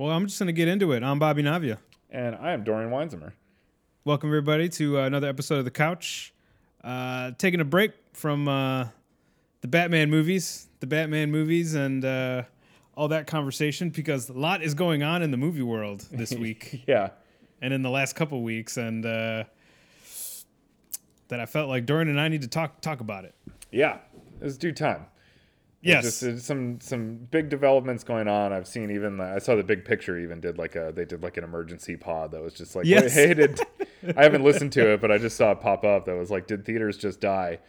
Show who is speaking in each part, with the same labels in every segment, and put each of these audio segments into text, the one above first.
Speaker 1: Well, I'm just going to get into it. I'm Bobby Navia.
Speaker 2: And I am Dorian Weinzimmer.
Speaker 1: Welcome, everybody, to uh, another episode of The Couch. Uh, taking a break from uh, the Batman movies, the Batman movies, and uh, all that conversation because a lot is going on in the movie world this week
Speaker 2: yeah.
Speaker 1: and in the last couple weeks, and uh, that I felt like Dorian and I need to talk talk about it.
Speaker 2: Yeah. It's due time.
Speaker 1: Yes.
Speaker 2: Just uh, some some big developments going on. I've seen even the, I saw the big picture even did like a they did like an emergency pod that was just like
Speaker 1: Yes.
Speaker 2: hey did I haven't listened to it but I just saw it pop up that was like did theaters just die?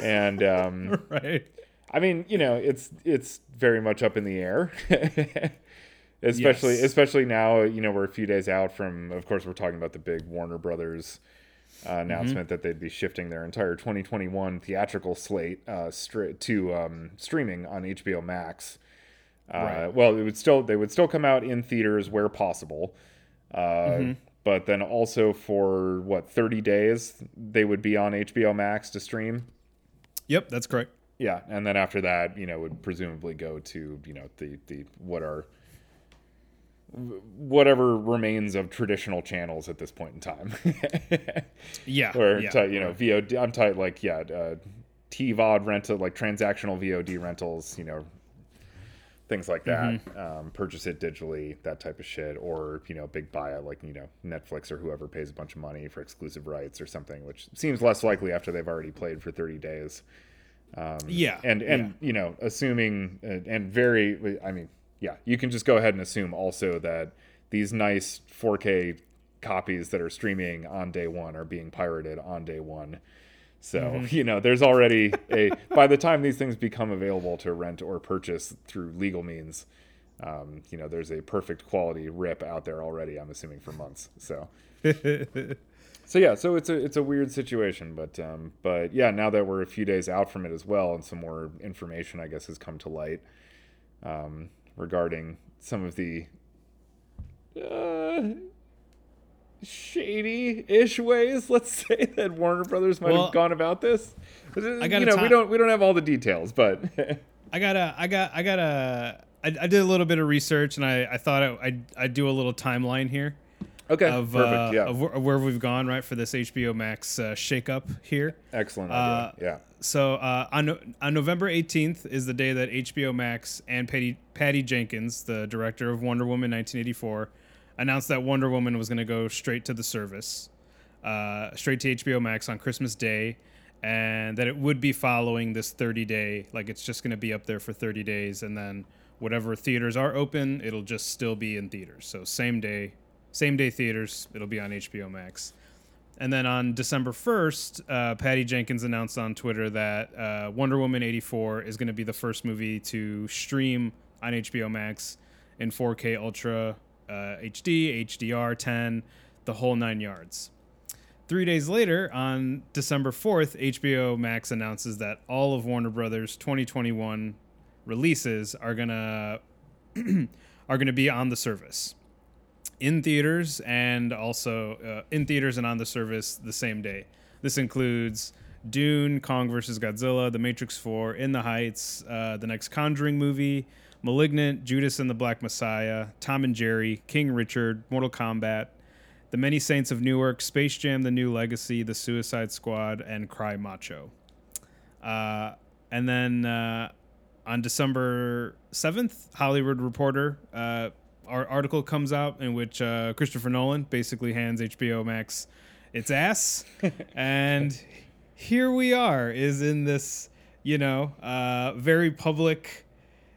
Speaker 2: And um
Speaker 1: right.
Speaker 2: I mean, you know, it's it's very much up in the air. especially
Speaker 1: Yes.
Speaker 2: especially now, you know, we're a few days out from of course we're talking about the big Warner Brothers uh, announcement that they'd be shifting their entire 2021 theatrical slate uh, straight to um, streaming on HBO Max. Uh,
Speaker 1: Right.
Speaker 2: Well, it would still they would still come out in theaters where possible, uh, but then also for what 30 days they would be on HBO Max to stream.
Speaker 1: Yep, that's correct.
Speaker 2: Yeah, and then after that, you know, would presumably go to you know the the what are whatever remains of traditional channels at this point in time.
Speaker 1: Yeah.
Speaker 2: or
Speaker 1: yeah.
Speaker 2: ti- you know VOD. I'm tight like yeah, uh, TVOD rental like transactional VOD rentals. You know, things like that.
Speaker 1: Mm-hmm.
Speaker 2: Um, purchase it digitally, that type of shit, or you know, big buyout like you know Netflix or whoever pays a bunch of money for exclusive rights or something, which seems less likely after they've already played for 30 days.
Speaker 1: yeah.
Speaker 2: And and you know, assuming uh, and very, I mean, yeah, you can just go ahead and assume also that these nice 4K copies that are streaming on day one are being pirated on day one. So
Speaker 1: Mm-hmm.
Speaker 2: you know, there's already a. by the time these things become available to rent or purchase through legal means, um, you know, there's a perfect quality rip out there already. I'm assuming for months. So. So yeah, so it's a it's a weird situation, but um, but yeah, now that we're a few days out from it as well, and some more information, I guess, has come to light um, regarding some of the uh, shady-ish ways, let's say, that Warner Brothers might
Speaker 1: Well,
Speaker 2: have gone about this.
Speaker 1: I
Speaker 2: you
Speaker 1: gotta
Speaker 2: know, we don't we don't have all the details, but
Speaker 1: I gotta, I got, I gotta. I, I did a little bit of research, and I, I thought I, I'd, I'd do a little timeline here
Speaker 2: okay,
Speaker 1: of,
Speaker 2: perfect,
Speaker 1: uh,
Speaker 2: yeah,
Speaker 1: of, where, of where we've gone, right, for this HBO Max uh, shakeup here.
Speaker 2: excellent
Speaker 1: uh,
Speaker 2: idea, yeah.
Speaker 1: So uh, on No- on November 18th is the day that HBO Max and Patty Patty Jenkins, the director of Wonder Woman 1984, announced that Wonder Woman was going to go straight to the service, uh, straight to HBO Max on Christmas Day, and that it would be following this 30 day, like it's just going to be up there for 30 days, and then whatever theaters are open, it'll just still be in theaters. So same day, same day theaters, it'll be on HBO Max. And then on December 1st, uh, Patty Jenkins announced on Twitter that uh, Wonder Woman 84 is going to be the first movie to stream on HBO Max in 4K Ultra uh, HD, HDR 10, the whole nine yards. Three days later, on December 4th, HBO Max announces that all of Warner Brothers 2021 releases are gonna are gonna be on the service in theaters and also uh, in theaters and on the service the same day. This includes Dune, Kong vs. Godzilla, The Matrix 4, In the Heights, uh, the next Conjuring movie, Malignant, Judas and the Black Messiah, Tom and Jerry, King Richard, Mortal Kombat, The Many Saints of Newark, Space Jam: The New Legacy, The Suicide Squad, and Cry Macho. Uh, and then uh, on December 7th, Hollywood Reporter, uh, our article comes out in which uh, Christopher Nolan basically hands HBO Max its ass. and here we are, is in this, you know, uh, very public.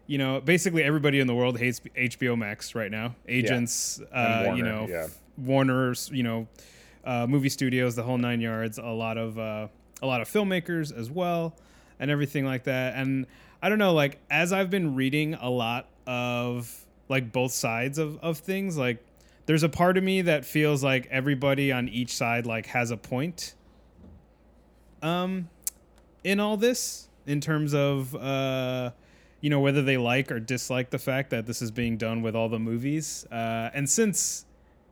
Speaker 1: You know, basically everybody in the world hates HBO Max right now. Agents, uh, you know,
Speaker 2: yeah.
Speaker 1: Warner's, you know, uh, movie studios, the whole nine yards. A lot of uh, a lot of filmmakers as well, and everything like that. And I don't know, like as I've been reading a lot of like both sides of of things, like there's a part of me that feels like everybody on each side like has a point. Um, in all this, in terms of uh, you know whether they like or dislike the fact that this is being done with all the movies, uh, and since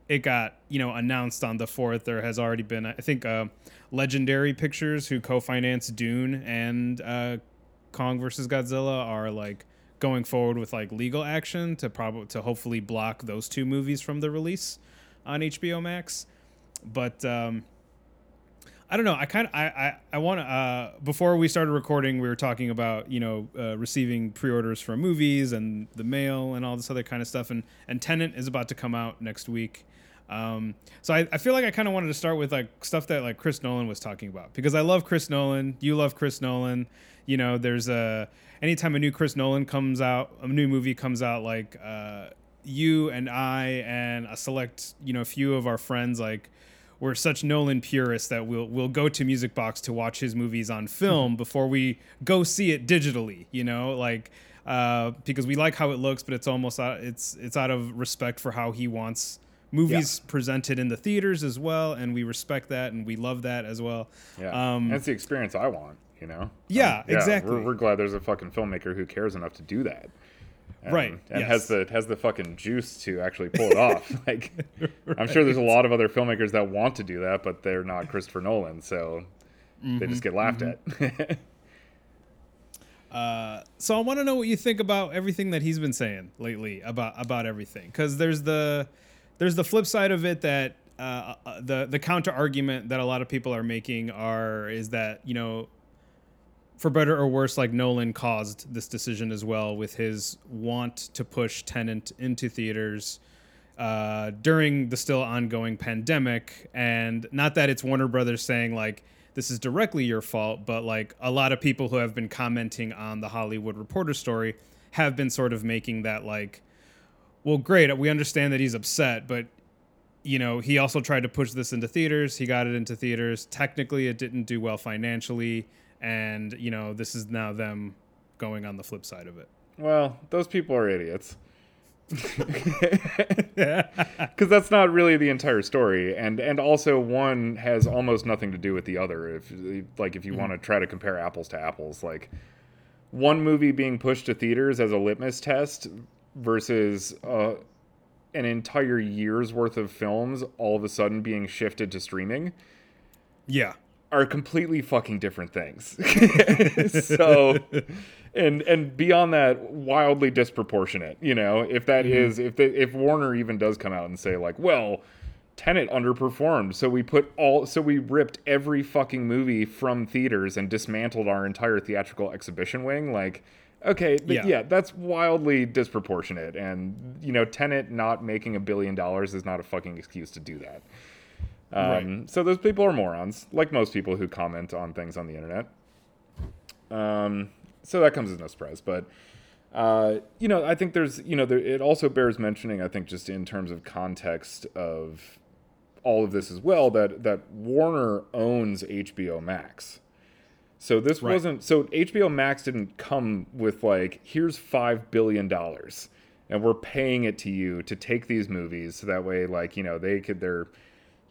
Speaker 1: it got you know announced on the fourth. There has already been, I think, uh, Legendary Pictures, who co-financed Dune and uh, Kong versus Godzilla, are like going forward with like legal action to probably to hopefully block those two movies from the release on HBO Max. But um, I don't know. I kind of I I, I want to. Uh, before we started recording, we were talking about you know uh, receiving pre-orders for movies and the mail and all this other kind of stuff. And and Tenet is about to come out next week. Um, so I, I feel like I kind of wanted to start with like stuff that like Chris Nolan was talking about because I love Chris Nolan. You love Chris Nolan. You know, there's a anytime a new Chris Nolan comes out, a new movie comes out, like uh, you and I and a select you know few of our friends like we're such Nolan purists that we'll we'll go to Music Box to watch his movies on film before we go see it digitally. You know, like uh, because we like how it looks, but it's almost uh, it's it's out of respect for how he wants movies yeah. presented in the theaters as well, and we respect that and we love that as well.
Speaker 2: Yeah, um, that's the experience I want. You know.
Speaker 1: Yeah, um, yeah exactly.
Speaker 2: We're, we're glad there's a fucking filmmaker who cares enough to do that
Speaker 1: and, right
Speaker 2: and yes. has the has the fucking juice to actually pull it off like right. i'm sure there's a lot of other filmmakers that want to do that but they're not christopher nolan so mm-hmm, they just mm-hmm. get laughed mm-hmm. at
Speaker 1: uh, so I want to know what you think about everything that he's been saying lately about about everything, because there's the there's the flip side of it that uh, uh, the the counter argument that a lot of people are making are is that you know for better or worse, like Nolan caused this decision as well with his want to push Tenet into theaters uh, during the still ongoing pandemic. And not that it's Warner Brothers saying like this is directly your fault, but like a lot of people who have been commenting on the Hollywood Reporter story have been sort of making that like, well, great, we understand that he's upset, but you know, he also tried to push this into theaters. He got it into theaters. Technically, it didn't do well financially and you know this is now them going on the flip side of it.
Speaker 2: Well, those people are idiots. Because that's not really the entire story, and and also one has almost nothing to do with the other. If like if you mm-hmm. want to try to compare apples to apples, like one movie being pushed to theaters as a litmus test versus uh, an entire year's worth of films all of a sudden being shifted to streaming.
Speaker 1: Yeah,
Speaker 2: are completely fucking different things. so and and beyond that wildly disproportionate, you know, if that mm-hmm. is if the, if Warner even does come out and say like, well, Tenet underperformed, so we put all so we ripped every fucking movie from theaters and dismantled our entire theatrical exhibition wing like okay yeah. yeah that's wildly disproportionate and you know Tenet not making a billion dollars is not a fucking excuse to do that um, right. So those people are morons, like most people who comment on things on the internet. Um, so that comes as no surprise. But uh, you know, I think there's you know there, it also bears mentioning. I think just in terms of context of all of this as well that that Warner owns HBO Max. So this right. wasn't so HBO Max didn't come with like here's 5 billion dollars and we're paying it to you to take these movies so that way like you know they could they're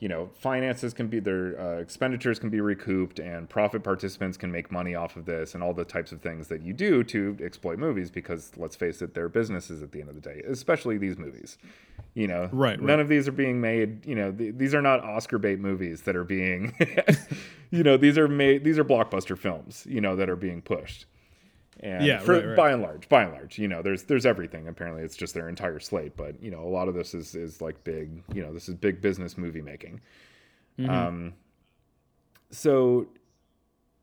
Speaker 2: you know, finances can be their uh, expenditures can be recouped, and profit participants can make money off of this, and all the types of things that you do to exploit movies. Because let's face it, they're businesses at the end of the day, especially these movies. You know,
Speaker 1: right?
Speaker 2: None
Speaker 1: right.
Speaker 2: of these are being made. You know, th- these are not Oscar bait movies that are being. you know, these are made. These are blockbuster films. You know, that are being pushed. And yeah, for, right, right. by and large, by and large, you know, there's there's everything. Apparently, it's just their entire slate. But you know, a lot of this is is like big. You know, this is big business movie making. Mm-hmm. Um. So,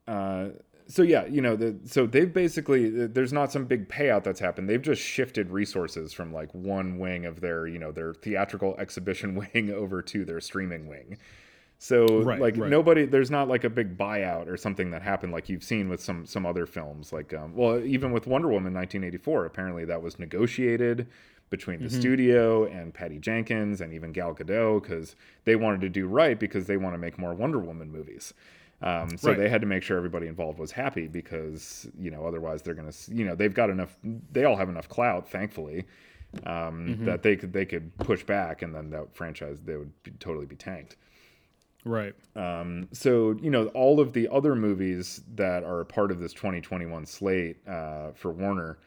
Speaker 2: uh, so yeah, you know, the, so they've basically there's not some big payout that's happened. They've just shifted resources from like one wing of their you know their theatrical exhibition wing over to their streaming wing. So right, like right. nobody, there's not like a big buyout or something that happened like you've seen with some some other films. Like um, well, even with Wonder Woman 1984, apparently that was negotiated between the mm-hmm. studio and Patty Jenkins and even Gal Gadot because they wanted to do right because they want to make more Wonder Woman movies. Um, so right. they had to make sure everybody involved was happy because you know otherwise they're gonna you know they've got enough they all have enough clout thankfully um, mm-hmm. that they could they could push back and then that franchise they would be, totally be tanked.
Speaker 1: Right.
Speaker 2: Um, so you know all of the other movies that are a part of this 2021 slate uh, for Warner,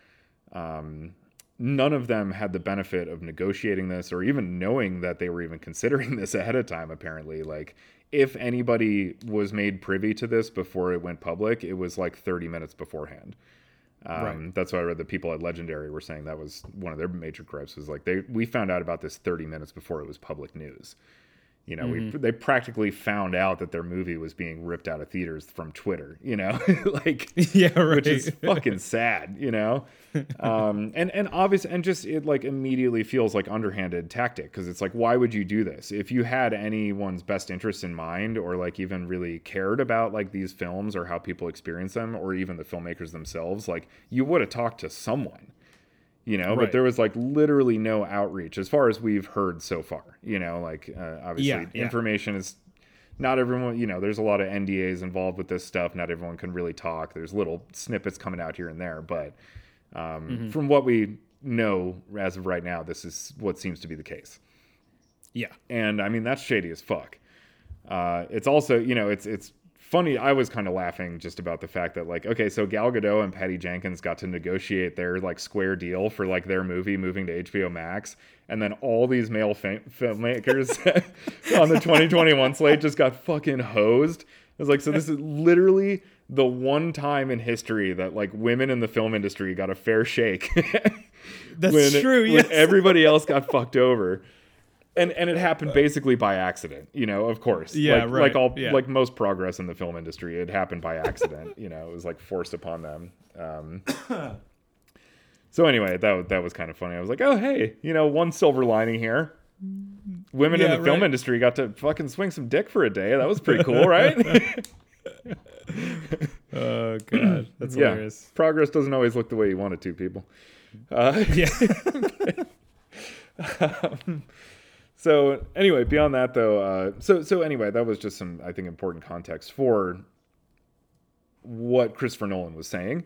Speaker 2: um, none of them had the benefit of negotiating this or even knowing that they were even considering this ahead of time. Apparently, like if anybody was made privy to this before it went public, it was like 30 minutes beforehand. Um,
Speaker 1: Right.
Speaker 2: That's why I read the people at Legendary were saying that was one of their major gripes was like they we found out about this 30 minutes before it was public news. You know, we they practically found out that their movie was being ripped out of theaters from Twitter. You know, like
Speaker 1: yeah, right.
Speaker 2: which is fucking sad, you know. Um, and and obvious and just it like immediately feels like underhanded tactic because it's like why would you do this if you had anyone's best interest in mind or like even really cared about like these films or how people experience them or even the filmmakers themselves like you would have talked to someone you know but there was like literally no outreach as far as we've heard so far you know like uh, obviously
Speaker 1: Yeah, yeah.
Speaker 2: information is not everyone you know there's a lot of ndas involved with this stuff not everyone can really talk there's little snippets coming out here and there but um,
Speaker 1: Mm-hmm.
Speaker 2: from what we know as of right now this is what seems to be the case
Speaker 1: yeah.
Speaker 2: and I mean that's shady as fuck. Uh, it's also you know it's it's funny. I was kind of laughing just about the fact that like okay, so Gal Gadot and Patty Jenkins got to negotiate their like square deal for like their movie moving to HBO Max, and then all these male fa- filmmakers on the 2021 slate just got fucking hosed. I was like, so this is literally the one time in history that like women in the film industry got a fair shake.
Speaker 1: That's
Speaker 2: when,
Speaker 1: true.
Speaker 2: when
Speaker 1: Yes.
Speaker 2: everybody else got fucked over. And and it happened basically by accident, you know, of course.
Speaker 1: Yeah,
Speaker 2: like,
Speaker 1: right,
Speaker 2: Like all
Speaker 1: yeah.
Speaker 2: like most progress in the film industry, it happened by accident, you know, it was like forced upon them. Um So anyway, that that was kind of funny. I was like, "Oh, hey, you know, one silver lining here. Women
Speaker 1: Yeah,
Speaker 2: in the film industry got to fucking swing some dick for a day. That was pretty cool, right?"
Speaker 1: oh god, that's
Speaker 2: yeah.
Speaker 1: hilarious.
Speaker 2: Progress doesn't always look the way you want it to, people. Uh,
Speaker 1: Yeah.
Speaker 2: So anyway, beyond that though, uh, so so anyway, that was just some I think important context for what Christopher Nolan was saying,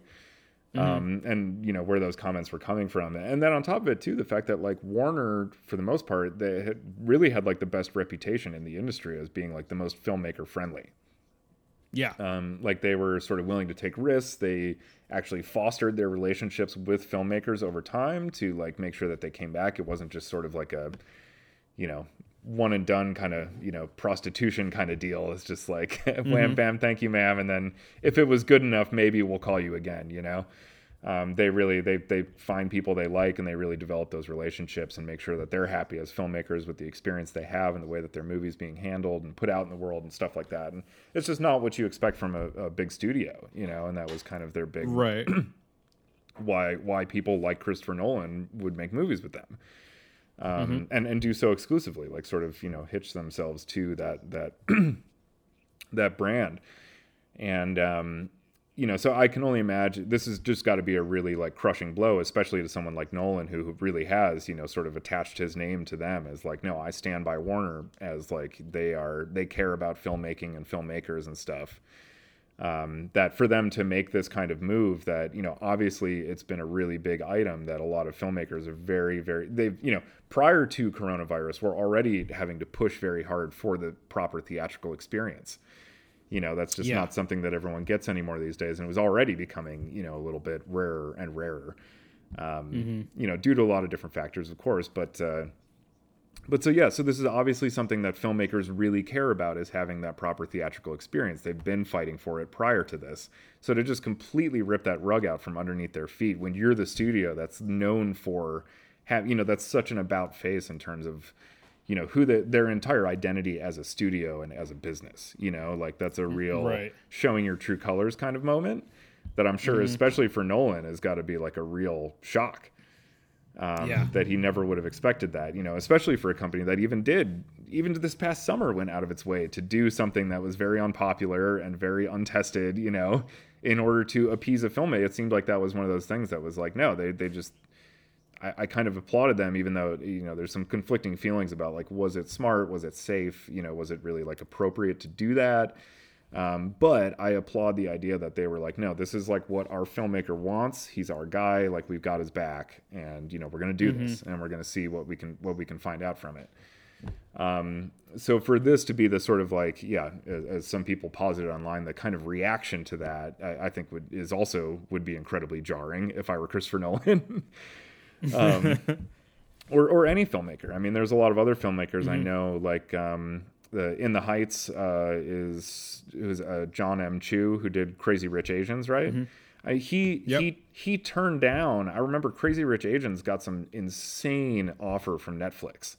Speaker 2: um, and you know where those comments were coming from, and then on top of it too, the fact that like Warner, for the most part, they had really had like the best reputation in the industry as being like the most filmmaker friendly.
Speaker 1: yeah.
Speaker 2: Um, like they were sort of willing to take risks. They actually fostered their relationships with filmmakers over time to like make sure that they came back. It wasn't just sort of like a, you know, one and done kind of you know prostitution kind of deal. It's just like wham bam, thank you, ma'am, and then if it was good enough, maybe we'll call you again. You know. Um, they really they they find people they like and they really develop those relationships and make sure that they're happy as filmmakers with the experience they have and the way that their movies being handled and put out in the world and stuff like that. And it's just not what you expect from a, a big studio, you know. And that was kind of their big
Speaker 1: right.
Speaker 2: why why people like Christopher Nolan would make movies with them. Um,
Speaker 1: Mm-hmm.
Speaker 2: and and do so exclusively, like sort of you know hitch themselves to that that that brand, and um, you know so I can only imagine this has just got to be a really like crushing blow, especially to someone like Nolan who, who really has you know sort of attached his name to them as like no I stand by Warner as like they are they care about filmmaking and filmmakers and stuff um, that for them to make this kind of move that you know obviously it's been a really big item that a lot of filmmakers are very very they've you know prior to coronavirus we're already having to push very hard for the proper theatrical experience. You know that's just
Speaker 1: Yeah.
Speaker 2: not something that everyone gets anymore these days and it was already becoming you know a little bit rarer and rarer. Um, you know due to a lot of different factors of course but uh, but so yeah, so this is obviously something that filmmakers really care about is having that proper theatrical experience. They've been fighting for it prior to this. So to just completely rip that rug out from underneath their feet when you're the studio that's known for have you know that's such an about face in terms of you know who the, their entire identity as a studio and as a business you know like that's a mm, real
Speaker 1: Right.
Speaker 2: showing your true colors kind of moment that i'm sure mm-hmm. especially for nolan has got to be like a real shock um,
Speaker 1: Yeah.
Speaker 2: that he never would have expected that, you know, especially for a company that even did, even to this past summer, went out of its way to do something that was very unpopular and very untested, you know, in order to appease a filmmaker. It seemed like that was one of those things that was like, no, they, they just, I, I kind of applauded them, even though, you know, there's some conflicting feelings about like, was it smart? Was it safe? You know, was it really like appropriate to do that? Um, but I applaud the idea that they were like, no, this is like what our filmmaker wants. He's our guy. Like we've got his back, and you know we're gonna do this, and we're gonna see what we can what we can find out from it. Um, so for this to be the sort of like, yeah, as, as some people posited online, the kind of reaction to that, I, I think would is also would be incredibly jarring if I were Christopher Nolan. um, or or any filmmaker. I mean, there's a lot of other filmmakers I know, like um, the In the Heights uh, is was uh, John M. Chu who did Crazy Rich Asians, right? I, he
Speaker 1: Yep.
Speaker 2: he he turned down. I remember Crazy Rich Asians got some insane offer from Netflix,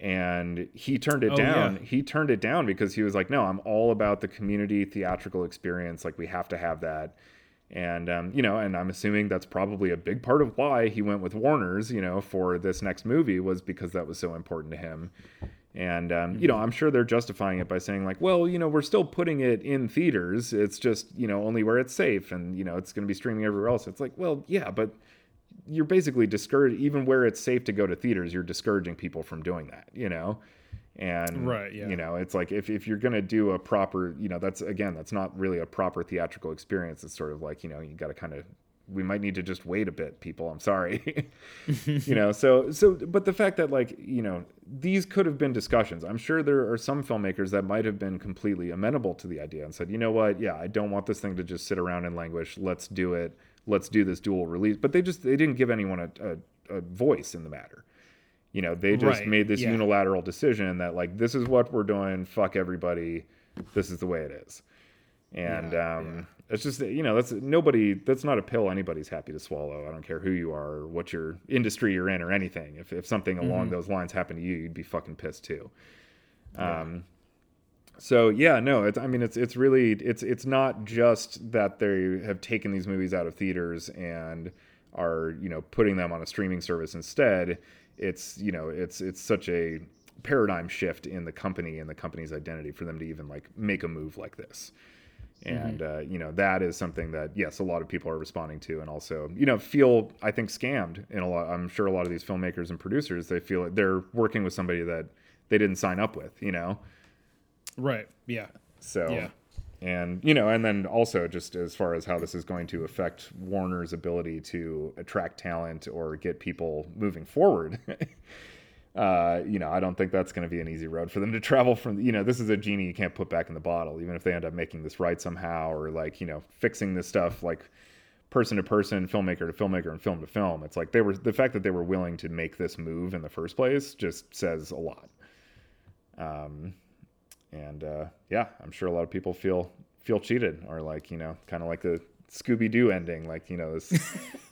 Speaker 2: and he turned it
Speaker 1: Oh,
Speaker 2: down.
Speaker 1: yeah.
Speaker 2: He turned it down because he was like, "No, I'm all about the community theatrical experience. Like we have to have that." And um, you know, and I'm assuming that's probably a big part of why he went with Warner's, you know, for this next movie was because that was so important to him. And um, you know, I'm sure they're justifying it by saying like, well, you know, we're still putting it in theaters. It's just you know only where it's safe, and you know it's going to be streaming everywhere else. It's like, well, yeah, but you're basically discouraged even where it's safe to go to theaters. You're discouraging people from doing that. You know. And
Speaker 1: Right, yeah.
Speaker 2: you know, it's like if, if you're gonna do a proper, you know, that's again, that's not really a proper theatrical experience. It's sort of like, you know, you got to kind of we might need to just wait a bit people. I'm sorry. You know so so but the fact that like you know these could have been discussions. I'm sure there are some filmmakers that might have been completely amenable to the idea and said you know what? Yeah i don't want this thing to just sit around and languish let's do it. Let's do this dual release. But they just they didn't give anyone a, a, a voice in the matter. You know they just
Speaker 1: Right,
Speaker 2: made this
Speaker 1: yeah.
Speaker 2: unilateral decision that like this is what we're doing. Fuck everybody. This is the way it is. And
Speaker 1: Yeah,
Speaker 2: um it's just you know that's nobody that's not a pill anybody's happy to swallow. I don't care who you are or what your industry you're in or anything. If, if something along those lines happened to you you'd be fucking pissed too. Um so yeah no it's i mean it's it's really it's it's not just that they have taken these movies out of theaters and are you know putting them on a streaming service instead. It's you know it's it's such a paradigm shift in the company and the company's identity for them to even like make a move like this and uh, you know that is something that yes a lot of people are responding to and also you know feel i think scammed in a lot i'm sure a lot of these filmmakers and producers they feel like they're working with somebody that they didn't sign up with you know
Speaker 1: Right. Yeah.
Speaker 2: so
Speaker 1: Yeah.
Speaker 2: and you know and then also just as far as how this is going to affect warner's ability to attract talent or get people moving forward uh, you know, I don't think that's going to be an easy road for them to travel from. You know, this is a genie you can't put back in the bottle, even if they end up making this right somehow, or like you know, fixing this stuff like person to person, filmmaker to filmmaker, and film to film. It's like they were the fact that they were willing to make this move in the first place just says a lot. Um, and uh, yeah, I'm sure a lot of people feel feel cheated, or like you know, kind of like the Scooby Doo ending, like you know this.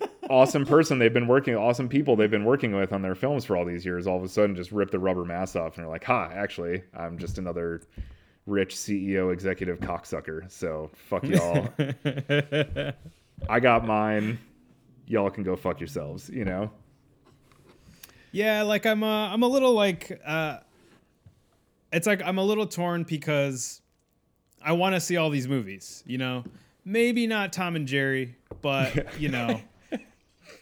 Speaker 2: awesome person they've been working awesome people they've been working with on their films for all these years all of a sudden just rip the rubber mask off and they're like ha actually i'm just another rich ceo executive cocksucker. So fuck y'all. I got mine. Y'all can go fuck yourselves you know?
Speaker 1: Yeah, like I'm uh, I'm a little like uh it's like I'm a little torn because I want to see all these movies, you know. Maybe not Tom and Jerry, but you know,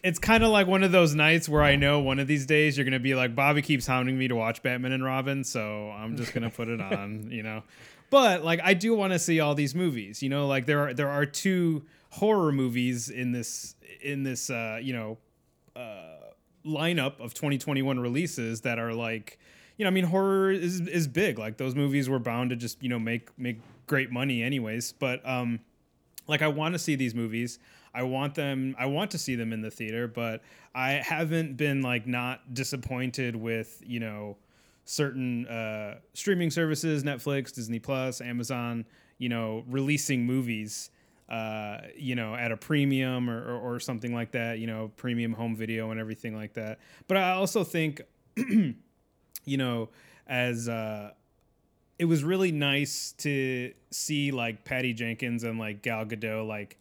Speaker 1: it's kind of like one of those nights where I know one of these days you're gonna be like, Bobby keeps hounding me to watch Batman and Robin, so I'm just gonna put it on, you know. But like, I do want to see all these movies, you know. Like there are there are two horror movies in this in this uh, you know uh, lineup of 2021 releases that are like you know i mean horror is is big like those movies were bound to just you know make make great money anyways but um like i want to see these movies i want them i want to see them in the theater but i haven't been like not disappointed with you know certain uh streaming services netflix disney plus amazon you know releasing movies uh, you know, at a premium or, or, or something like that, you know, premium home video and everything like that. But I also think, you know, as uh, it was really nice to see like Patty Jenkins and like Gal Gadot, like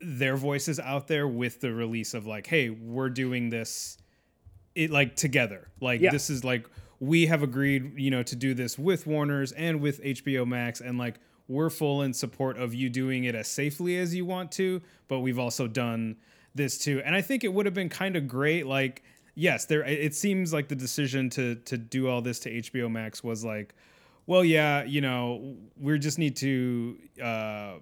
Speaker 1: their voices out there with the release of like, hey, we're doing this, it like together. Like
Speaker 2: Yeah.
Speaker 1: this is like we have agreed, you know, to do this with Warner's and with HBO Max, and like we're full in support of you doing it as safely as you want to, but we've also done this too. And I think it would have been kind of great, like. Yes, there. It seems like the decision to to do all this to HBO Max was like, well, yeah, you know, we just need to uh,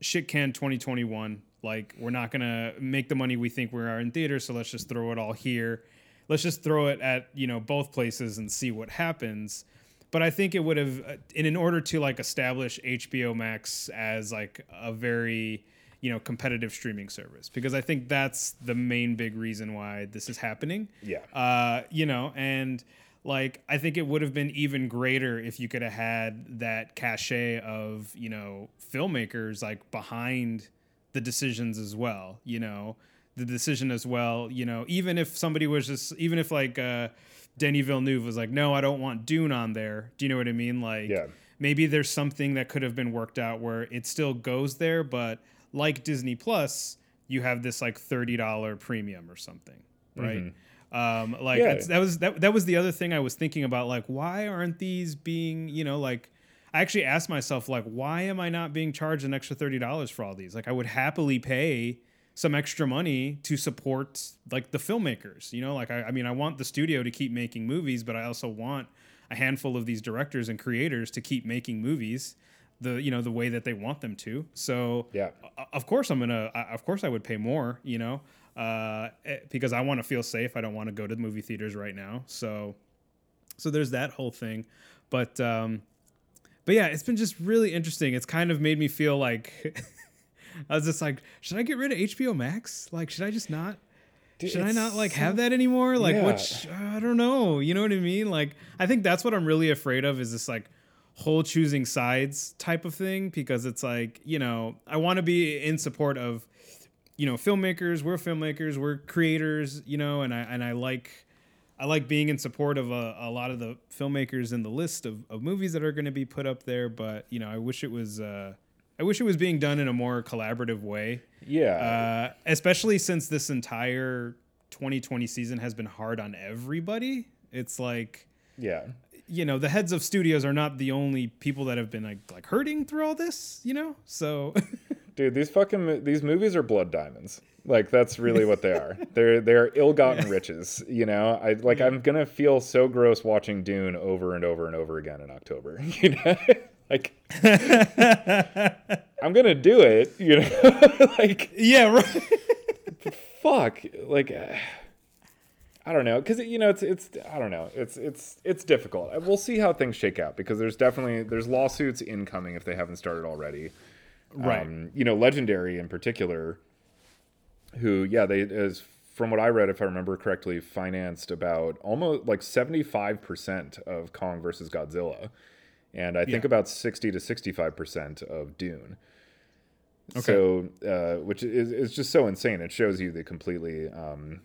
Speaker 1: shit can 2021. Like, we're not gonna make the money we think we are in theaters, so let's just throw it all here. Let's just throw it at you know both places and see what happens. But I think it would have, uh, in in order to like establish HBO Max as like a very you know competitive streaming service, because I think that's the main big reason why this is happening.
Speaker 2: Yeah.
Speaker 1: Uh, you know, and like I think it would have been even greater if you could have had that cachet of you know filmmakers like behind the decisions as well. You know, the decision as well. You know, even if somebody was just, even if like uh, Denis Villeneuve was like, no, I don't want Dune on there. Do you know what I mean? Like,
Speaker 2: Yeah.
Speaker 1: maybe there's something that could have been worked out where it still goes there, but like Disney Plus, you have this like thirty dollar premium or something, right? Um, like
Speaker 2: Yeah.
Speaker 1: that was that that was the other thing I was thinking about. Like, why aren't these being, you know, like I actually asked myself, like, why am I not being charged an extra thirty dollars for all these? Like, I would happily pay some extra money to support like the filmmakers. You know, like I, I mean, I want the studio to keep making movies, but I also want a handful of these directors and creators to keep making movies the you know the way that they want them to. So
Speaker 2: Yeah.
Speaker 1: of course I'm gonna of course I would pay more. You know, uh, eh, because I want to feel safe. I don't want to go to the movie theaters right now. So so there's that whole thing, but um, but yeah, it's been just really interesting. It's kind of made me feel like. I was just like, should I get rid of HBO Max? Like, should I just not?
Speaker 2: Dude,
Speaker 1: should I not like
Speaker 2: so-
Speaker 1: have that anymore? Like,
Speaker 2: Yeah.
Speaker 1: which I don't know. You know what I mean? Like, I think that's what I'm really afraid of is this like whole choosing sides type of thing because it's like you know I want to be in support of you know filmmakers. We're filmmakers. We're creators. You know, and I and I like. I like being in support of a, a lot of the filmmakers in the list of, of movies that are going to be put up there, but you know, I wish it was uh, I wish it was being done in a more collaborative way.
Speaker 2: Yeah.
Speaker 1: Uh, especially since this entire 2020 season has been hard on everybody. It's like,
Speaker 2: yeah.
Speaker 1: you know, the heads of studios are not the only people that have been like like hurting through all this, you know? So
Speaker 2: Dude, these fucking these movies are blood diamonds. Like that's really what they are. They're they're ill-gotten riches. You know, I like I'm gonna feel so gross watching Dune over and over and over again in October. You know, like I'm gonna do it. You know, like
Speaker 1: yeah, right.
Speaker 2: fuck. Like I don't know, because you know it's it's I don't know. It's it's it's difficult. We'll see how things shake out because there's definitely there's lawsuits incoming if they haven't started already.
Speaker 1: Right.
Speaker 2: Um, you know, Legendary in particular, who yeah they as from what I read, if I remember correctly, financed about almost like seventy five percent of Kong versus Godzilla, and I think
Speaker 1: Yeah.
Speaker 2: about sixty to sixty five percent of Dune. Okay. So, uh, which is, is just so insane. It shows you the completely, um,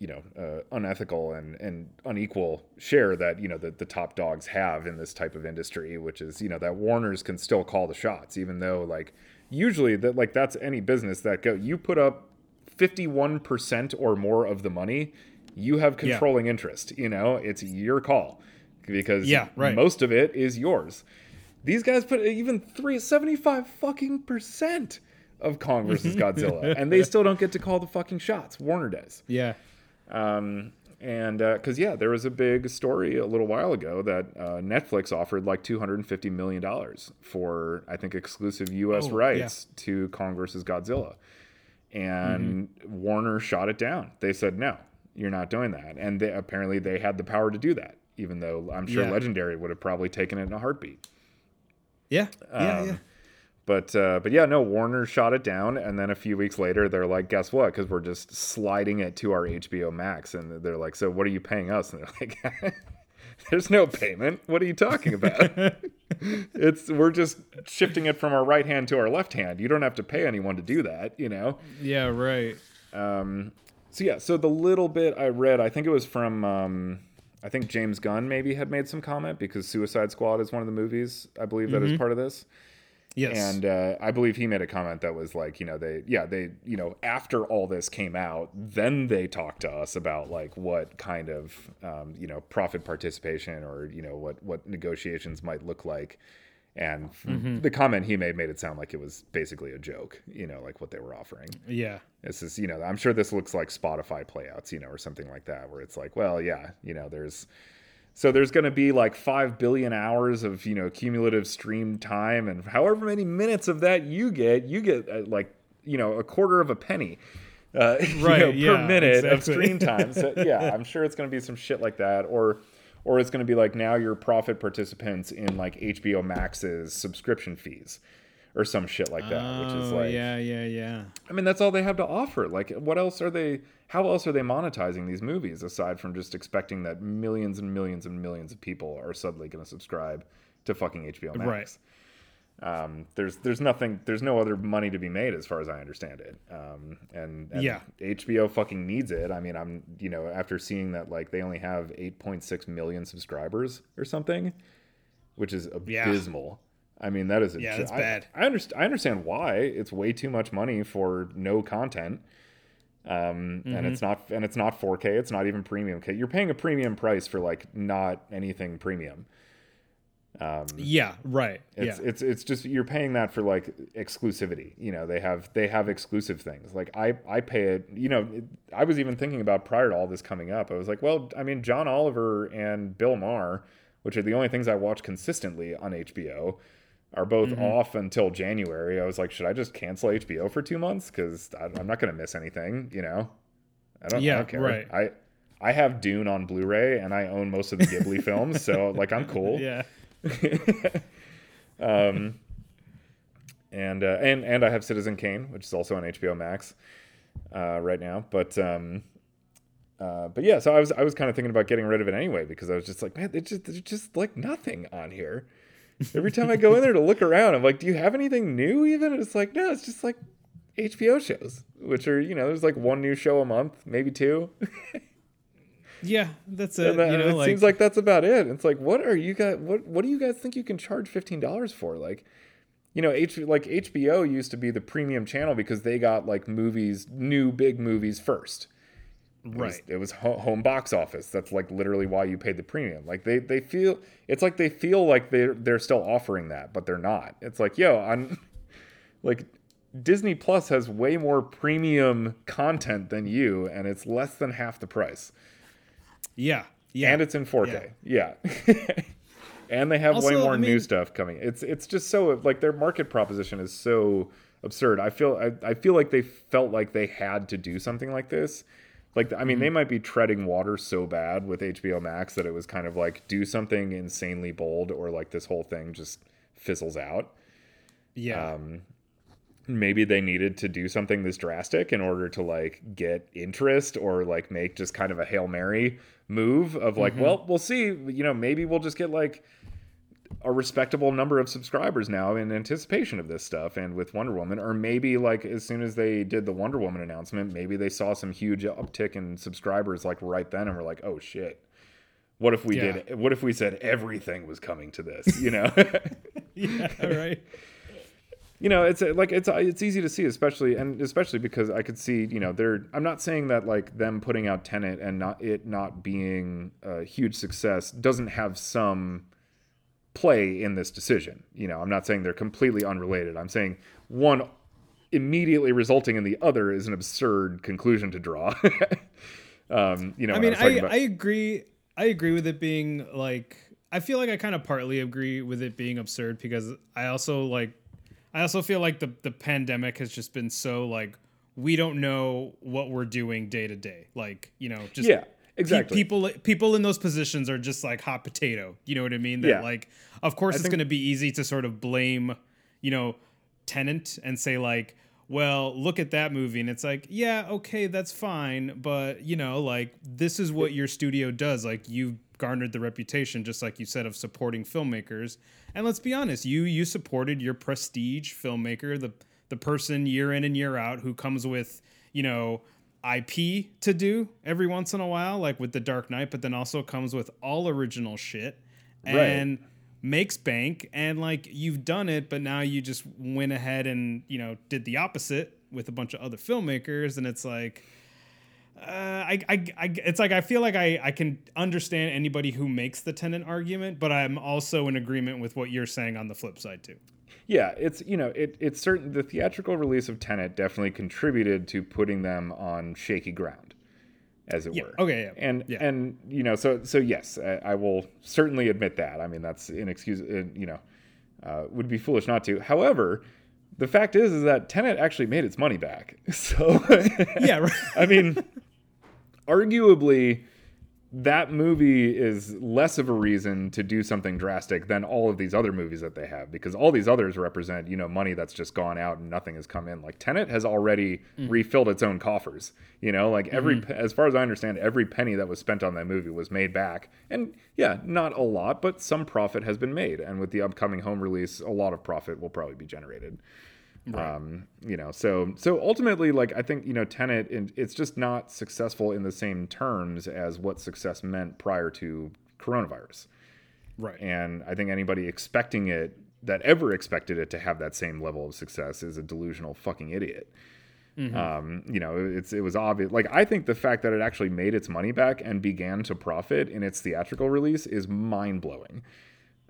Speaker 2: you know, uh, unethical and, and unequal share that, you know, the, the top dogs have in this type of industry, which is, you know, that Warner's can still call the shots, even though like usually that like that's any business that go, you put up 51% or more of the money, you have controlling interest, you know, it's your call because
Speaker 1: Yeah, right.
Speaker 2: most of it is yours. These guys put even three seventy-five fucking percent of Kong versus Godzilla, and they still don't get to call the fucking shots. Warner does.
Speaker 1: yeah.
Speaker 2: Um, and because yeah, there was a big story a little while ago that uh, Netflix offered like two hundred and fifty million dollars for I think exclusive U.S.
Speaker 1: Oh, yeah.
Speaker 2: rights to Kong versus Godzilla, and Warner shot it down. They said no, you're not doing that, and they, apparently they had the power to do that, even though I'm sure
Speaker 1: Yeah.
Speaker 2: Legendary would have probably taken it in a heartbeat.
Speaker 1: Yeah. Yeah.
Speaker 2: Um,
Speaker 1: yeah.
Speaker 2: But uh, but yeah, no, Warner shot it down, and then a few weeks later, they're like, "Guess what?" Because we're just sliding it to our HBO Max, and they're like, "So what are you paying us?" And they're like, "There's no payment. What are you talking about? it's we're just shifting it from our right hand to our left hand. You don't have to pay anyone to do that, you know."
Speaker 1: Yeah. Right.
Speaker 2: Um, so yeah, so the little bit I read, I think it was from, um, I think James Gunn maybe had made some comment because Suicide Squad is one of the movies I believe that is part of this.
Speaker 1: Yes.
Speaker 2: And uh, I believe he made a comment that was like, you know, they, yeah, they, you know, after all this came out, then they talked to us about like what kind of, um, you know, profit participation or you know what what negotiations might look like. And the comment he made made it sound like it was basically a joke, you know, like what they were offering.
Speaker 1: yeah.
Speaker 2: This is, you know, I'm sure this looks like Spotify playouts, you know, or something like that, where it's like, well, yeah, you know, there's so there's going to be like 5 billion hours of, you know, cumulative stream time and however many minutes of that you get, you get uh, like, you know, a quarter of a penny. Uh, you
Speaker 1: Right,
Speaker 2: know,
Speaker 1: yeah,
Speaker 2: per minute of stream time. So, yeah, I'm sure it's going to be some shit like that, or, or it's going to be like now you're profit participants in like HBO Max's subscription fees, or some shit like that, which is
Speaker 1: Oh,
Speaker 2: like,
Speaker 1: yeah. Yeah. Yeah.
Speaker 2: I mean, that's all they have to offer. Like, what else are they? How else are they monetizing these movies aside from just expecting that millions and millions and millions of people are suddenly going to subscribe to fucking HBO Max?
Speaker 1: Right.
Speaker 2: Um, there's there's nothing there's no other money to be made as far as I understand it. Um, and, and
Speaker 1: Yeah.
Speaker 2: HBO fucking needs it. I mean, I'm you know after seeing that like they only have 8.6 million subscribers or something, which is
Speaker 1: Yeah.
Speaker 2: I mean, that is a
Speaker 1: Yeah, that's
Speaker 2: I-
Speaker 1: bad.
Speaker 2: I, understand. I understand why it's way too much money for no content. Um, and it's
Speaker 1: Mm-hmm.
Speaker 2: not and it's not 4K. It's not even premium. K. You're paying a premium price for like not anything premium.
Speaker 1: Yeah, right.
Speaker 2: It's
Speaker 1: yeah.
Speaker 2: it's it's just you're paying that for like exclusivity. You know, they have they have exclusive things. Like I I pay it. You know, it, I was even thinking about prior to all this coming up. I was like, well, I mean, John Oliver and Bill Maher, which are the only things I watch consistently on HBO, are both
Speaker 1: Mm-hmm.
Speaker 2: off until January. I was like, should I just cancel HBO for two months because I'm not going to miss anything. You know, I don't. I don't care.
Speaker 1: right.
Speaker 2: I I have Dune on Blu-ray and I own most of the Ghibli films, so like I'm cool
Speaker 1: yeah.
Speaker 2: um, and uh, and and I have Citizen Kane, which is also on HBO Max uh, right now. But um, uh, but yeah, so I was I was kind of thinking about getting rid of it anyway because I was just like, man, it's just there's just like nothing on here. Every time I go in there to look around, I'm like, do you have anything new? Even and it's like, no, it's just like HBO shows, which are you know, there's like one new show a month, maybe two.
Speaker 1: Yeah, that's it.
Speaker 2: That-
Speaker 1: you know,
Speaker 2: it
Speaker 1: like,
Speaker 2: seems like that's about it. It's like, what are you guys? What what do you guys think you can charge fifteen dollars for? Like, you know, H like HBO used to be the premium channel because they got like movies, new big movies first. It was-
Speaker 1: right.
Speaker 2: it was home box office. That's like literally why you paid the premium. Like they they feel it's like they feel like they're they're still offering that, but they're not. It's like yo, on like Disney Plus has way more premium content than you, and it's less than half the price
Speaker 1: Yeah. Yeah.
Speaker 2: and it's in 4K. Yeah. and they have way more
Speaker 1: I
Speaker 2: new stuff coming. It's it's just so like their market proposition is so absurd. I feel I, I feel like they felt like they had to do something like this. Like I mean, they
Speaker 1: Mm-hmm.
Speaker 2: might be treading water so bad with HBO Max that it was kind of like do something insanely bold or like this whole thing just fizzles out
Speaker 1: yeah.
Speaker 2: um, maybe they needed to do something this drastic in order to like get interest or like make just kind of a hail mary move of like well we'll see you know maybe we'll just get like a respectable number of subscribers now in anticipation of this stuff and with Wonder Woman or maybe like as soon as they did the Wonder Woman announcement maybe they saw some huge uptick in subscribers like right then and were like oh shit what if we
Speaker 1: Yeah.
Speaker 2: did what if we said everything was coming to this you know
Speaker 1: yeah. Right.
Speaker 2: you know it's like it's it's easy to see especially and especially because i could see you know they're i'm not saying that like them putting out Tenet and not it not being a huge success doesn't have some play in this decision you know i'm not saying they're completely unrelated i'm saying one immediately resulting in the other is an absurd conclusion to draw um you know
Speaker 1: I mean,
Speaker 2: talking
Speaker 1: I,
Speaker 2: about-
Speaker 1: I agree. I agree with it being like. I feel like I kind of partly agree with it being absurd because I also like. I also feel like the the pandemic has just been so like we don't know what we're doing day to day. Like you know, just
Speaker 2: yeah
Speaker 1: pe-
Speaker 2: exactly
Speaker 1: people people in those positions are just like hot potato. You know what I mean? That
Speaker 2: Yeah.
Speaker 1: like, of course, it's
Speaker 2: think-
Speaker 1: going to be easy to sort of blame, you know, Tenet and say like, well, look at that movie, and it's like, yeah, okay, that's fine, but you know, like this is what your studio does. Like you've garnered the reputation, just like you said, of supporting filmmakers. And let's be honest, you you supported your prestige filmmaker, the the person year in and year out who comes with, you know, IP to do every once in a while, like with The Dark Knight, but then also comes with all original shit and makes bank. And like you've done it, but now you just went ahead and, you know, did the opposite with a bunch of other filmmakers. And it's like, uh, I, I, I, it's like I feel like I, I can understand anybody who makes the Tenet argument, but I'm also in agreement with what you're saying on the flip side too.
Speaker 2: Yeah, it's you know it it's certain the theatrical release of Tenet definitely contributed to putting them on shaky ground, as it
Speaker 1: Yeah,
Speaker 2: were.
Speaker 1: okay, yeah,
Speaker 2: And
Speaker 1: yeah.
Speaker 2: and you know so so yes, I, I will certainly admit that. I mean that's inexcusable. Uh, you know, uh, would be foolish not to. However, the fact is is that Tenet actually made its money back. So
Speaker 1: Yeah, right.
Speaker 2: I mean, arguably, that movie is less of a reason to do something drastic than all of these other movies that they have because all these others represent you know money that's just gone out and nothing has come in. Like tenet has already mm. refilled its own coffers you know? Like every mm-hmm. as far as i understand every penny that was spent on that movie was made back. And yeah not a lot but some profit has been made. And with the upcoming home release a lot of profit will probably be generated Right. Um, you know, so so ultimately, like I think you know, Tenet, it's just not successful in the same terms as what success meant prior to coronavirus.
Speaker 1: Right.
Speaker 2: And I think anybody expecting it that ever expected it to have that same level of success is a delusional fucking idiot. Mm-hmm. Um, you know, it's it was obvious. Like I think the fact that it actually made its money back and began to profit in its theatrical release is mind blowing.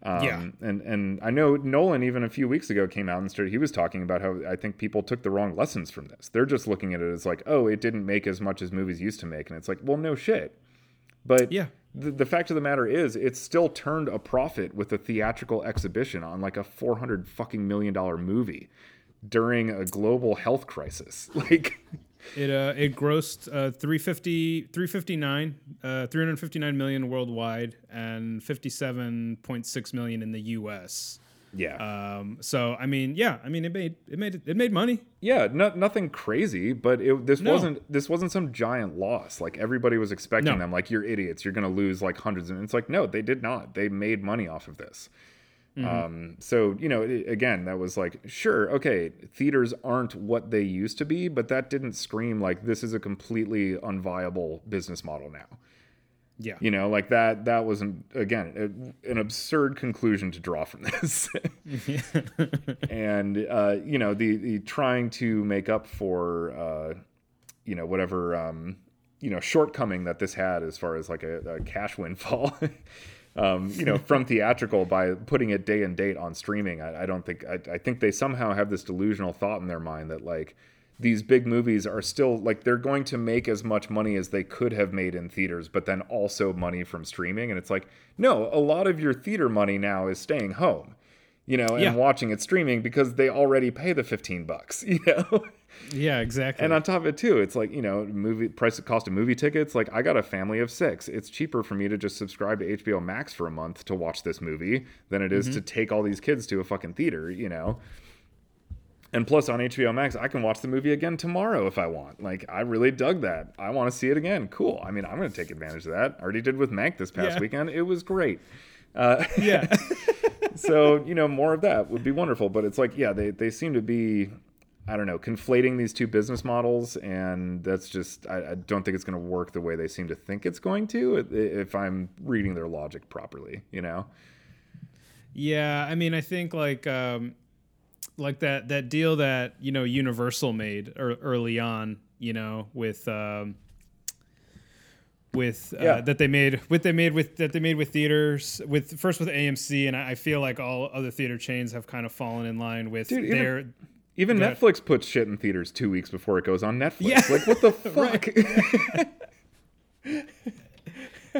Speaker 2: Um, yeah. And and I know Nolan even a few weeks ago came out and started. He was talking about how I think people took the wrong lessons from this. They're just looking at it as like, oh, it didn't make as much as movies used to make, and it's like, well, no shit. But
Speaker 1: yeah.
Speaker 2: The, the fact of the matter is, it still turned a profit with a theatrical exhibition on like a four hundred fucking million dollar movie during a global health crisis. Like,
Speaker 1: it uh it grossed uh 350 359 uh 359 million worldwide and 57.6 million in the US.
Speaker 2: Yeah.
Speaker 1: Um so I mean, yeah, I mean it made it made it made money.
Speaker 2: Yeah, no, nothing crazy, but it this no. wasn't this wasn't some giant loss. Like everybody was expecting no. them like you're idiots, you're going to lose like hundreds and it's like no, they did not. They made money off of this. Mm-hmm. Um, so you know, it, again, that was like, sure, okay, theaters aren't what they used to be, but that didn't scream like this is a completely unviable business model now.
Speaker 1: Yeah,
Speaker 2: you know, like that. That was an, again a, an absurd conclusion to draw from this. and uh, you know, the the trying to make up for uh, you know whatever um, you know shortcoming that this had as far as like a, a cash windfall um, you know, from theatrical by putting it day and date on streaming. I, I don't think I, I, think they somehow have this delusional thought in their mind that like these big movies are still like they're going to make as much money as they could have made in theaters, but then also money from streaming. And it's like, no, a lot of your theater money now is staying home, you know, and yeah. watching it streaming because they already pay the fifteen bucks, you know.
Speaker 1: Yeah, exactly.
Speaker 2: And on top of it too, it's like you know, movie price cost of movie tickets. Like I got a family of six. It's cheaper for me to just subscribe to HBO Max for a month to watch this movie than it is mm-hmm. to take all these kids to a fucking theater. You know. And plus, on HBO Max, I can watch the movie again tomorrow if I want. Like, I really dug that. I want to see it again. Cool. I mean, I'm going to take advantage of that. I already did with Mank this past yeah. weekend. It was great.
Speaker 1: Uh, yeah.
Speaker 2: so, you know, more of that would be wonderful. But it's like, yeah, they, they seem to be I don't know, conflating these two business models, and that's just I, I don't think it's going to work the way they seem to think it's going to. If I'm reading their logic properly, you know.
Speaker 1: Yeah, I mean, I think like um, like that that deal that you know Universal made er- early on, you know, with. Um, with uh, yeah. that they made with they made with that they made with theaters with first with AMC and I feel like all other theater chains have kind of fallen in line with Dude, their
Speaker 2: even, Netflix puts shit in theaters two weeks before it goes on Netflix. Yeah. Like what the
Speaker 1: fuck?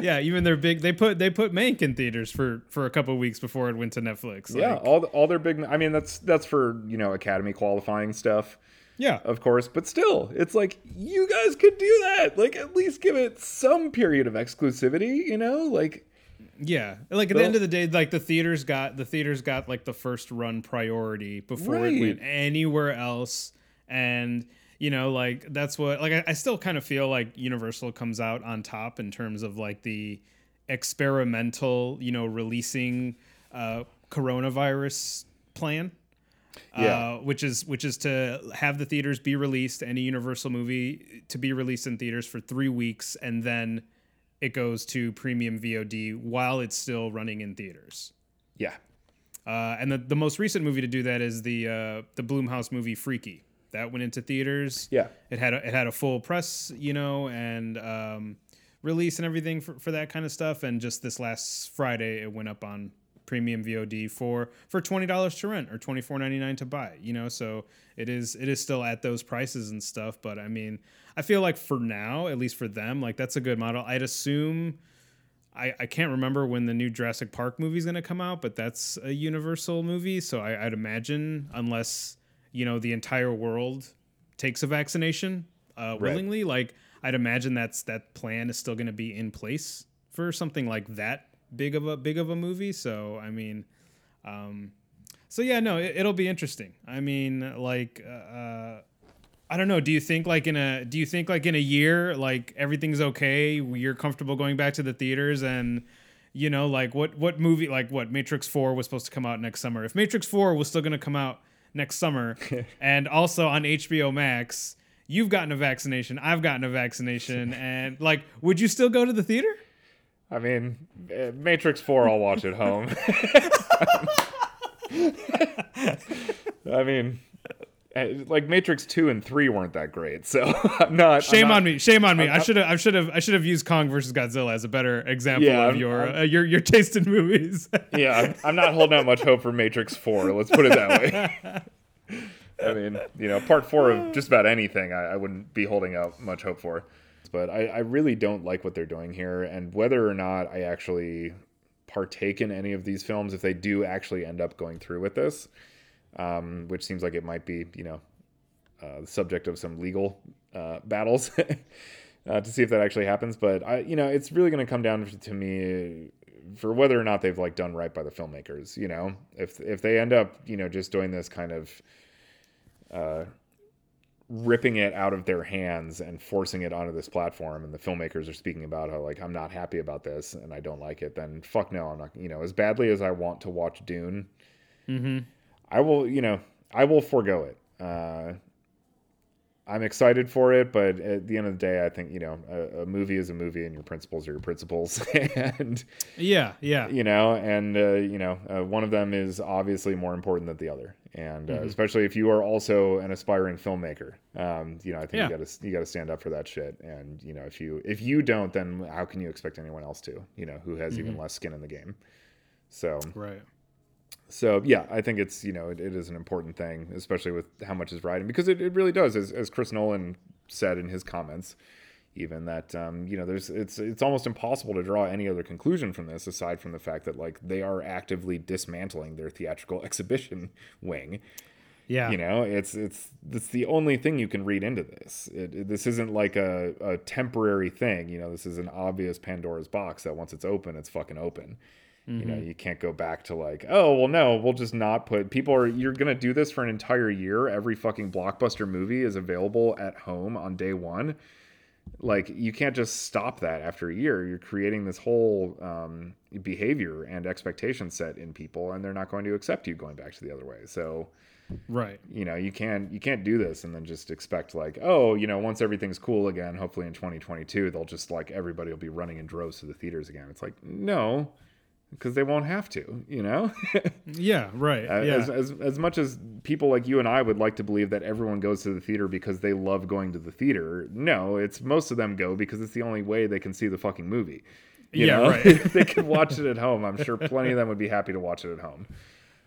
Speaker 1: yeah, even their big they put they put Mank in theaters for for a couple weeks before it went to Netflix.
Speaker 2: Like, yeah, all all their big. I mean, that's that's for you know Academy qualifying stuff.
Speaker 1: Yeah,
Speaker 2: of course, but still, it's like you guys could do that. Like at least give it some period of exclusivity. You know, like
Speaker 1: yeah, like at the end of the day, like the theaters got the theaters got like the first run priority before right. it went anywhere else, and you know, like that's what like I, I still kind of feel like Universal comes out on top in terms of like the experimental, you know, releasing uh, coronavirus plan. Yeah. Uh, which is which is to have the theaters be released any Universal movie to be released in theaters for three weeks and then it goes to premium VOD while it's still running in theaters.
Speaker 2: Yeah.
Speaker 1: Uh, and the, the most recent movie to do that is the uh, the Blumhouse movie Freaky. That went into theaters.
Speaker 2: Yeah.
Speaker 1: It had a, it had a full press, you know, and um, release and everything for, for that kind of stuff. And just this last Friday, it went up on premium VOD for for twenty dollars to rent or twenty four ninety nine to buy. You know, so it is it is still at those prices and stuff. But I mean, I feel like for now, at least for them, like that's a good model. I'd assume. I, I can't remember when the new Jurassic Park movie is going to come out, but that's a Universal movie, so I, I'd imagine unless you know the entire world takes a vaccination uh, willingly, right. like I'd imagine that's that plan is still going to be in place for something like that big of a big of a movie. So I mean, um, so yeah, no, it, will be interesting. I mean, like, uh, I don't know. Do you think like in a do you think like in a year like everything's okay? You're comfortable going back to the theaters and you know like what what movie like what Matrix Four was supposed to come out next summer. If Matrix Four was still going to come out next summer, and also on HBO Max. You've gotten a vaccination. I've gotten a vaccination, and like, would you still go to the theater?
Speaker 2: I mean, eh, Matrix Four, I'll watch at home. I mean, like Matrix two and three weren't that great, so I'm not.
Speaker 1: Shame
Speaker 2: I'm not,
Speaker 1: on me. Shame on me. I should have. I should have. I should have used Kong versus Godzilla as a better example yeah, of I'm, your I'm, uh, your your taste in movies.
Speaker 2: yeah, I'm, I'm not holding out much hope for Matrix four. Let's put it that way. I mean, you know, part four of just about anything, I, I wouldn't be holding out much hope for. But I, I really don't like what they're doing here, and whether or not I actually partake in any of these films, if they do actually end up going through with this, um, which seems like it might be, you know, uh, the subject of some legal uh, battles uh, to see if that actually happens. But I, you know, it's really going to come down to me for whether or not they've like done right by the filmmakers. You know, if if they end up, you know, just doing this kind of uh, ripping it out of their hands and forcing it onto this platform and the filmmakers are speaking about how like I'm not happy about this and I don't like it then fuck no I'm not you know as badly as I want to watch Dune
Speaker 1: mm-hmm.
Speaker 2: I will you know I will forego it uh, I'm excited for it, but at the end of the day, I think you know a, a movie is a movie, and your principles are your principles, and
Speaker 1: yeah, yeah,
Speaker 2: you know, and uh, you know, uh, one of them is obviously more important than the other, and uh, mm-hmm. especially if you are also an aspiring filmmaker, um, you know, I think yeah. you got to you got to stand up for that shit, and you know, if you if you don't, then how can you expect anyone else to, you know, who has mm-hmm. even less skin in the game? So
Speaker 1: right
Speaker 2: so yeah, I think it's you know it, it is an important thing, especially with how much is riding because it, it really does, as, as Chris Nolan said in his comments, even that um, you know there's it's it's almost impossible to draw any other conclusion from this aside from the fact that like they are actively dismantling their theatrical exhibition wing.
Speaker 1: Yeah,
Speaker 2: you know it's it's it's the only thing you can read into this. It, it, this isn't like a, a temporary thing. You know, this is an obvious Pandora's box that once it's open, it's fucking open. Mm-hmm. You know, mm-hmm. you can't go back to like, oh, well, no, we'll just not put people are, you're going to do this for an entire year. Every fucking blockbuster movie is available at home on day one. Like, you can't just stop that after a year. You're creating this whole um, behavior and expectation set in people, and they're not going to accept you going back to the other way. So,
Speaker 1: right
Speaker 2: you know you can't you can't do this and then just expect like oh you know once everything's cool again hopefully in 2022 they'll just like everybody will be running in droves to the theaters again it's like no because they won't have to, you know?
Speaker 1: yeah, right.
Speaker 2: Uh,
Speaker 1: yeah.
Speaker 2: As, as, as much as people like you and I would like to believe that everyone goes to the theater because they love going to the theater, no, it's most of them go because it's the only way they can see the fucking movie. You
Speaker 1: yeah,
Speaker 2: know?
Speaker 1: right.
Speaker 2: if they can watch it at home, I'm sure plenty of them would be happy to watch it at home.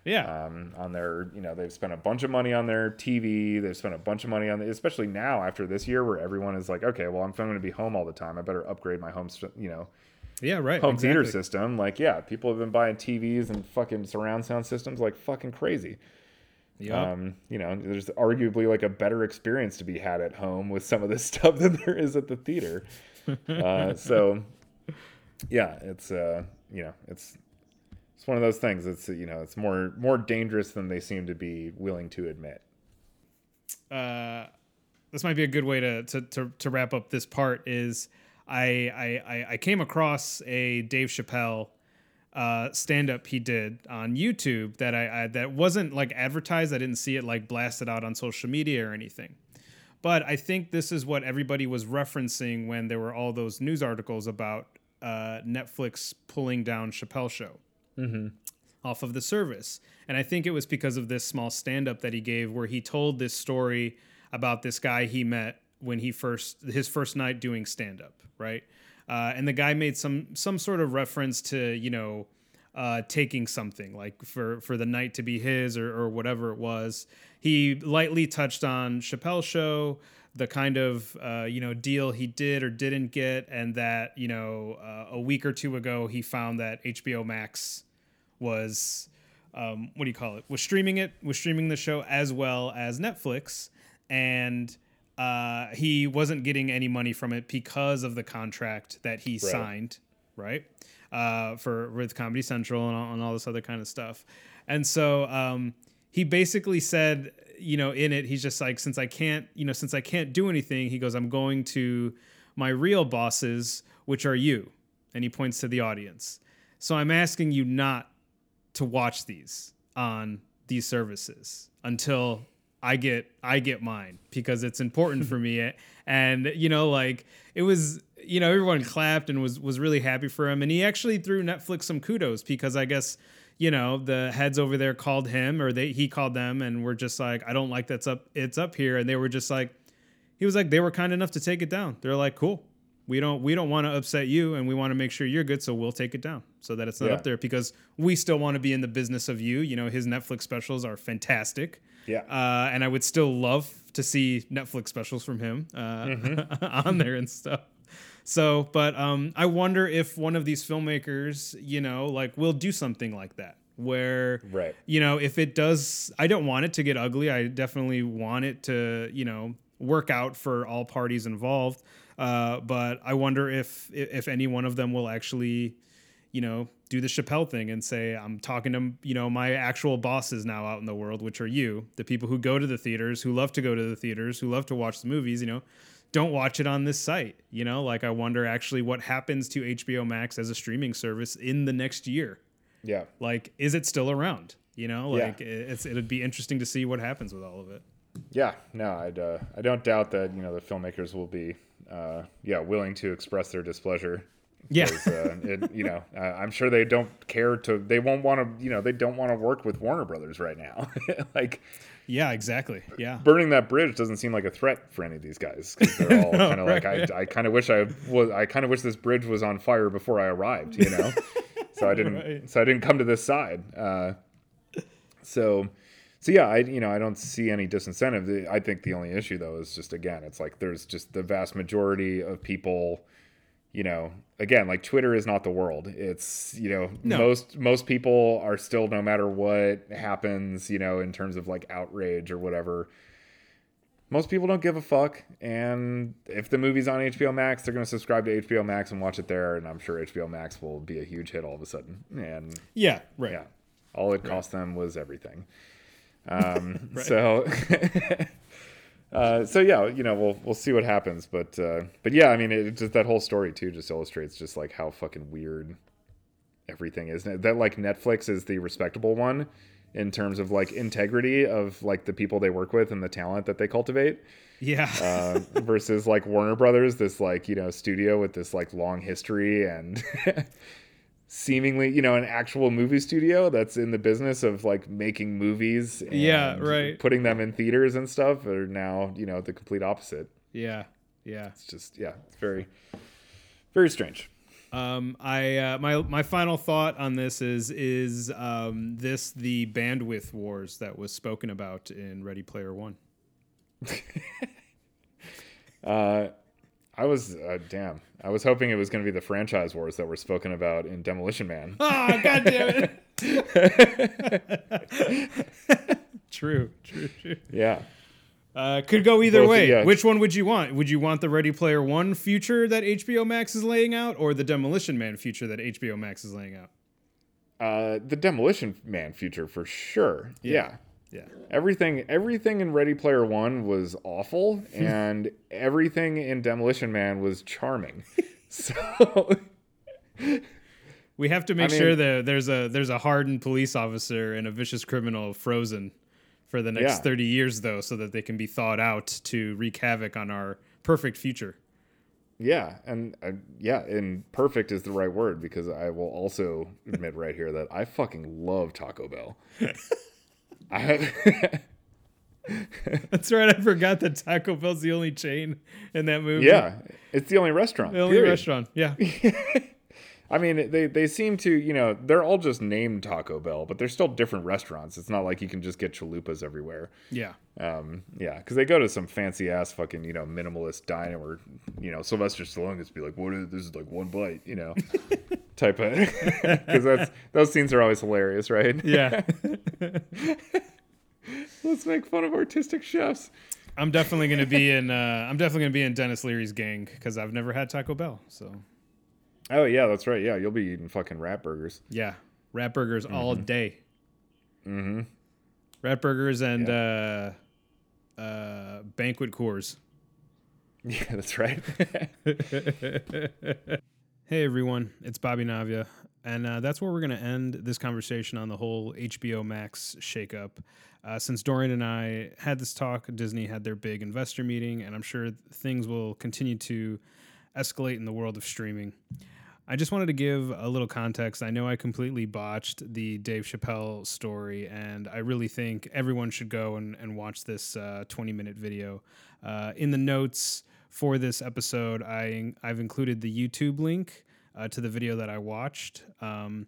Speaker 1: Yeah.
Speaker 2: Um, on their, you know, they've spent a bunch of money on their TV. They've spent a bunch of money on, the, especially now after this year where everyone is like, okay, well, I'm going to be home all the time. I better upgrade my home, you know,
Speaker 1: yeah, right.
Speaker 2: Home exactly. theater system. Like, yeah, people have been buying TVs and fucking surround sound systems like fucking crazy.
Speaker 1: Yeah.
Speaker 2: Um, you know, there's arguably like a better experience to be had at home with some of this stuff than there is at the theater. uh, so, yeah, it's uh, you know, it's it's one of those things. It's you know, it's more more dangerous than they seem to be willing to admit.
Speaker 1: Uh, this might be a good way to to to, to wrap up this part. Is I I I came across a Dave Chappelle uh, stand up he did on YouTube that I, I, that wasn't like advertised. I didn't see it like blasted out on social media or anything. But I think this is what everybody was referencing when there were all those news articles about uh, Netflix pulling down Chappelle Show
Speaker 2: mm-hmm.
Speaker 1: off of the service. And I think it was because of this small stand up that he gave where he told this story about this guy he met when he first his first night doing stand up, right? Uh, and the guy made some some sort of reference to you know uh, taking something like for for the night to be his or, or whatever it was. He lightly touched on Chappelle show, the kind of uh, you know deal he did or didn't get, and that you know uh, a week or two ago he found that HBO Max was um, what do you call it was streaming it was streaming the show as well as Netflix and uh, he wasn't getting any money from it because of the contract that he right. signed, right? Uh, for with Comedy Central and all, and all this other kind of stuff. And so um, he basically said, you know, in it, he's just like, since I can't, you know, since I can't do anything, he goes, I'm going to my real bosses, which are you. And he points to the audience. So I'm asking you not to watch these on these services until I get I get mine because it's important for me. And you know like it was you know everyone clapped and was was really happy for him. And he actually threw Netflix some kudos because I guess you know the heads over there called him or they he called them and were just like I don't like that's up it's up here. And they were just like he was like they were kind enough to take it down. They're like cool. We don't we don't want to upset you and we want to make sure you're good so we'll take it down so that it's not
Speaker 2: Yeah.
Speaker 1: up there. Because we still want to be in the business of you. You know his netflix specials are fantastic
Speaker 2: Yeah.
Speaker 1: uh, and i would still love to see netflix specials from him uh, on there and stuff so but um, i wonder if one of these filmmakers you know like will do something like that where
Speaker 2: Right.
Speaker 1: you know if it does i don't want it to get ugly i definitely want it to you know work out for all parties involved uh, but i wonder if if any one of them will actually you know do the chappelle thing and say i'm talking to you know my actual bosses now out in the world which are you the people who go to the theaters who love to go to the theaters who love to watch the movies you know don't watch it on this site you know like i wonder actually what happens to hbo max as a streaming service in the next year
Speaker 2: Yeah.
Speaker 1: like is it still around you know
Speaker 2: Yeah.
Speaker 1: like it's it'd be interesting to see what happens with all of it
Speaker 2: Yeah, no, I'd, uh, I don't doubt that you know the filmmakers will be, uh, yeah, willing to express their displeasure.
Speaker 1: Yeah.
Speaker 2: uh, it, you know, uh, I'm sure they don't care to. They won't want to. You know, they don't want to work with Warner Brothers right now. like
Speaker 1: yeah exactly yeah
Speaker 2: burning that bridge doesn't seem like a threat for any of these guys. they're all kind of like. I, I kind of wish I was. I kind of wish this bridge was on fire before I arrived. You know, so I didn't.
Speaker 1: Right.
Speaker 2: So I didn't come to this side. Uh, so so yeah i you know i don't see any disincentive i think the only issue though is just again it's like there's just the vast majority of people you know again like twitter is not the world it's you know
Speaker 1: No.
Speaker 2: most most people are still no matter what happens you know in terms of like outrage or whatever most people don't give a fuck and if the movie's on hbo max they're going to subscribe to hbo max and watch it there and i'm sure hbo max will be a huge hit all of a sudden and
Speaker 1: yeah right
Speaker 2: yeah. All it cost them was everything. Um, So, uh, so yeah, you know, we'll we'll see what happens, but uh, but yeah, I mean, it just that whole story too just illustrates just like how fucking weird everything is. That like Netflix is the respectable one in terms of like integrity of like the people they work with and the talent that they cultivate
Speaker 1: yeah
Speaker 2: uh, versus like Warner Brothers, this like you know studio with this like long history and seemingly you know an actual movie studio that's in the business of like making movies. And
Speaker 1: Yeah, right.
Speaker 2: Putting them in theaters and stuff are now you know the complete opposite.
Speaker 1: yeah yeah
Speaker 2: It's just yeah, it's very very strange.
Speaker 1: Um, I uh, my my final thought on this is is um, this the bandwidth wars that was spoken about in Ready Player One.
Speaker 2: Uh, I was uh, damn. I was hoping it was going to be the franchise wars that were spoken about in Demolition Man.
Speaker 1: Oh God damn it! true, true, true.
Speaker 2: yeah.
Speaker 1: Uh, could go either
Speaker 2: Both-
Speaker 1: way.
Speaker 2: yeah.
Speaker 1: Which one would you want? Would you want the Ready Player One future that HBO Max is laying out, or the Demolition Man future that HBO Max is laying out?
Speaker 2: Uh, the Demolition Man future for sure. yeah.
Speaker 1: Yeah.
Speaker 2: Everything everything in Ready Player One was awful, and everything in Demolition Man was charming. So
Speaker 1: We have to make
Speaker 2: mean-
Speaker 1: sure that there's a there's a hardened police officer and a vicious criminal frozen for the next
Speaker 2: Yeah.
Speaker 1: 30 years though so that they can be thawed out to wreak havoc on our perfect future.
Speaker 2: yeah, and uh, yeah, and perfect is the right word because I will also admit right here that I fucking love Taco Bell. I
Speaker 1: That's right. I forgot that Taco Bell's the only chain in that movie.
Speaker 2: yeah, it's the only restaurant.
Speaker 1: The only
Speaker 2: period.
Speaker 1: restaurant. Yeah.
Speaker 2: I mean, they they seem to, you know, they're all just named Taco Bell, but they're still different restaurants. It's not like you can just get chalupas everywhere.
Speaker 1: Yeah.
Speaker 2: Um, yeah, because they go to some fancy ass fucking you know minimalist diner where you know Sylvester Stallone gets to be like, "What is this? Is like one bite," you know, type of. Because that's those scenes are always hilarious, right?
Speaker 1: Yeah.
Speaker 2: Let's make fun of artistic chefs.
Speaker 1: I'm definitely going to be in uh I'm definitely to be in Denis Leary's gang cuz I've never had Taco Bell. So
Speaker 2: Oh yeah, that's right. Yeah, you'll be eating fucking rat burgers.
Speaker 1: Yeah, rat burgers all day.
Speaker 2: Mm-hmm.
Speaker 1: Rat burgers and uh, uh, banquet cores.
Speaker 2: Yeah, that's right.
Speaker 1: Hey everyone, it's Bobby Navia, and uh, that's where we're going to end this conversation on the whole HBO Max shakeup. Uh, since Dorian and I had this talk, Disney had their big investor meeting, and I'm sure things will continue to escalate in the world of streaming. I just wanted to give a little context. I know I completely botched the Dave Chappelle story, and I really think everyone should go and, and watch this uh, 20 minute video. Uh, in the notes, for this episode, I I've included the YouTube link uh, to the video that I watched. Um,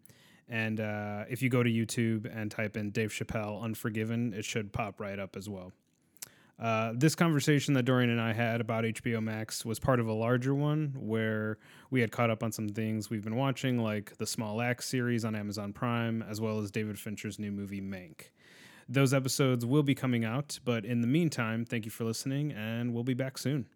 Speaker 1: and uh, if you go to YouTube and type in Dave Chappelle Unforgiven, it should pop right up as well. Uh, this conversation that Dorian and I had about HBO Max was part of a larger one where we had caught up on some things we've been watching, like the Small Axe series on Amazon Prime, as well as David Fincher's new movie Mank. Those episodes will be coming out, but in the meantime, thank you for listening, and we'll be back soon.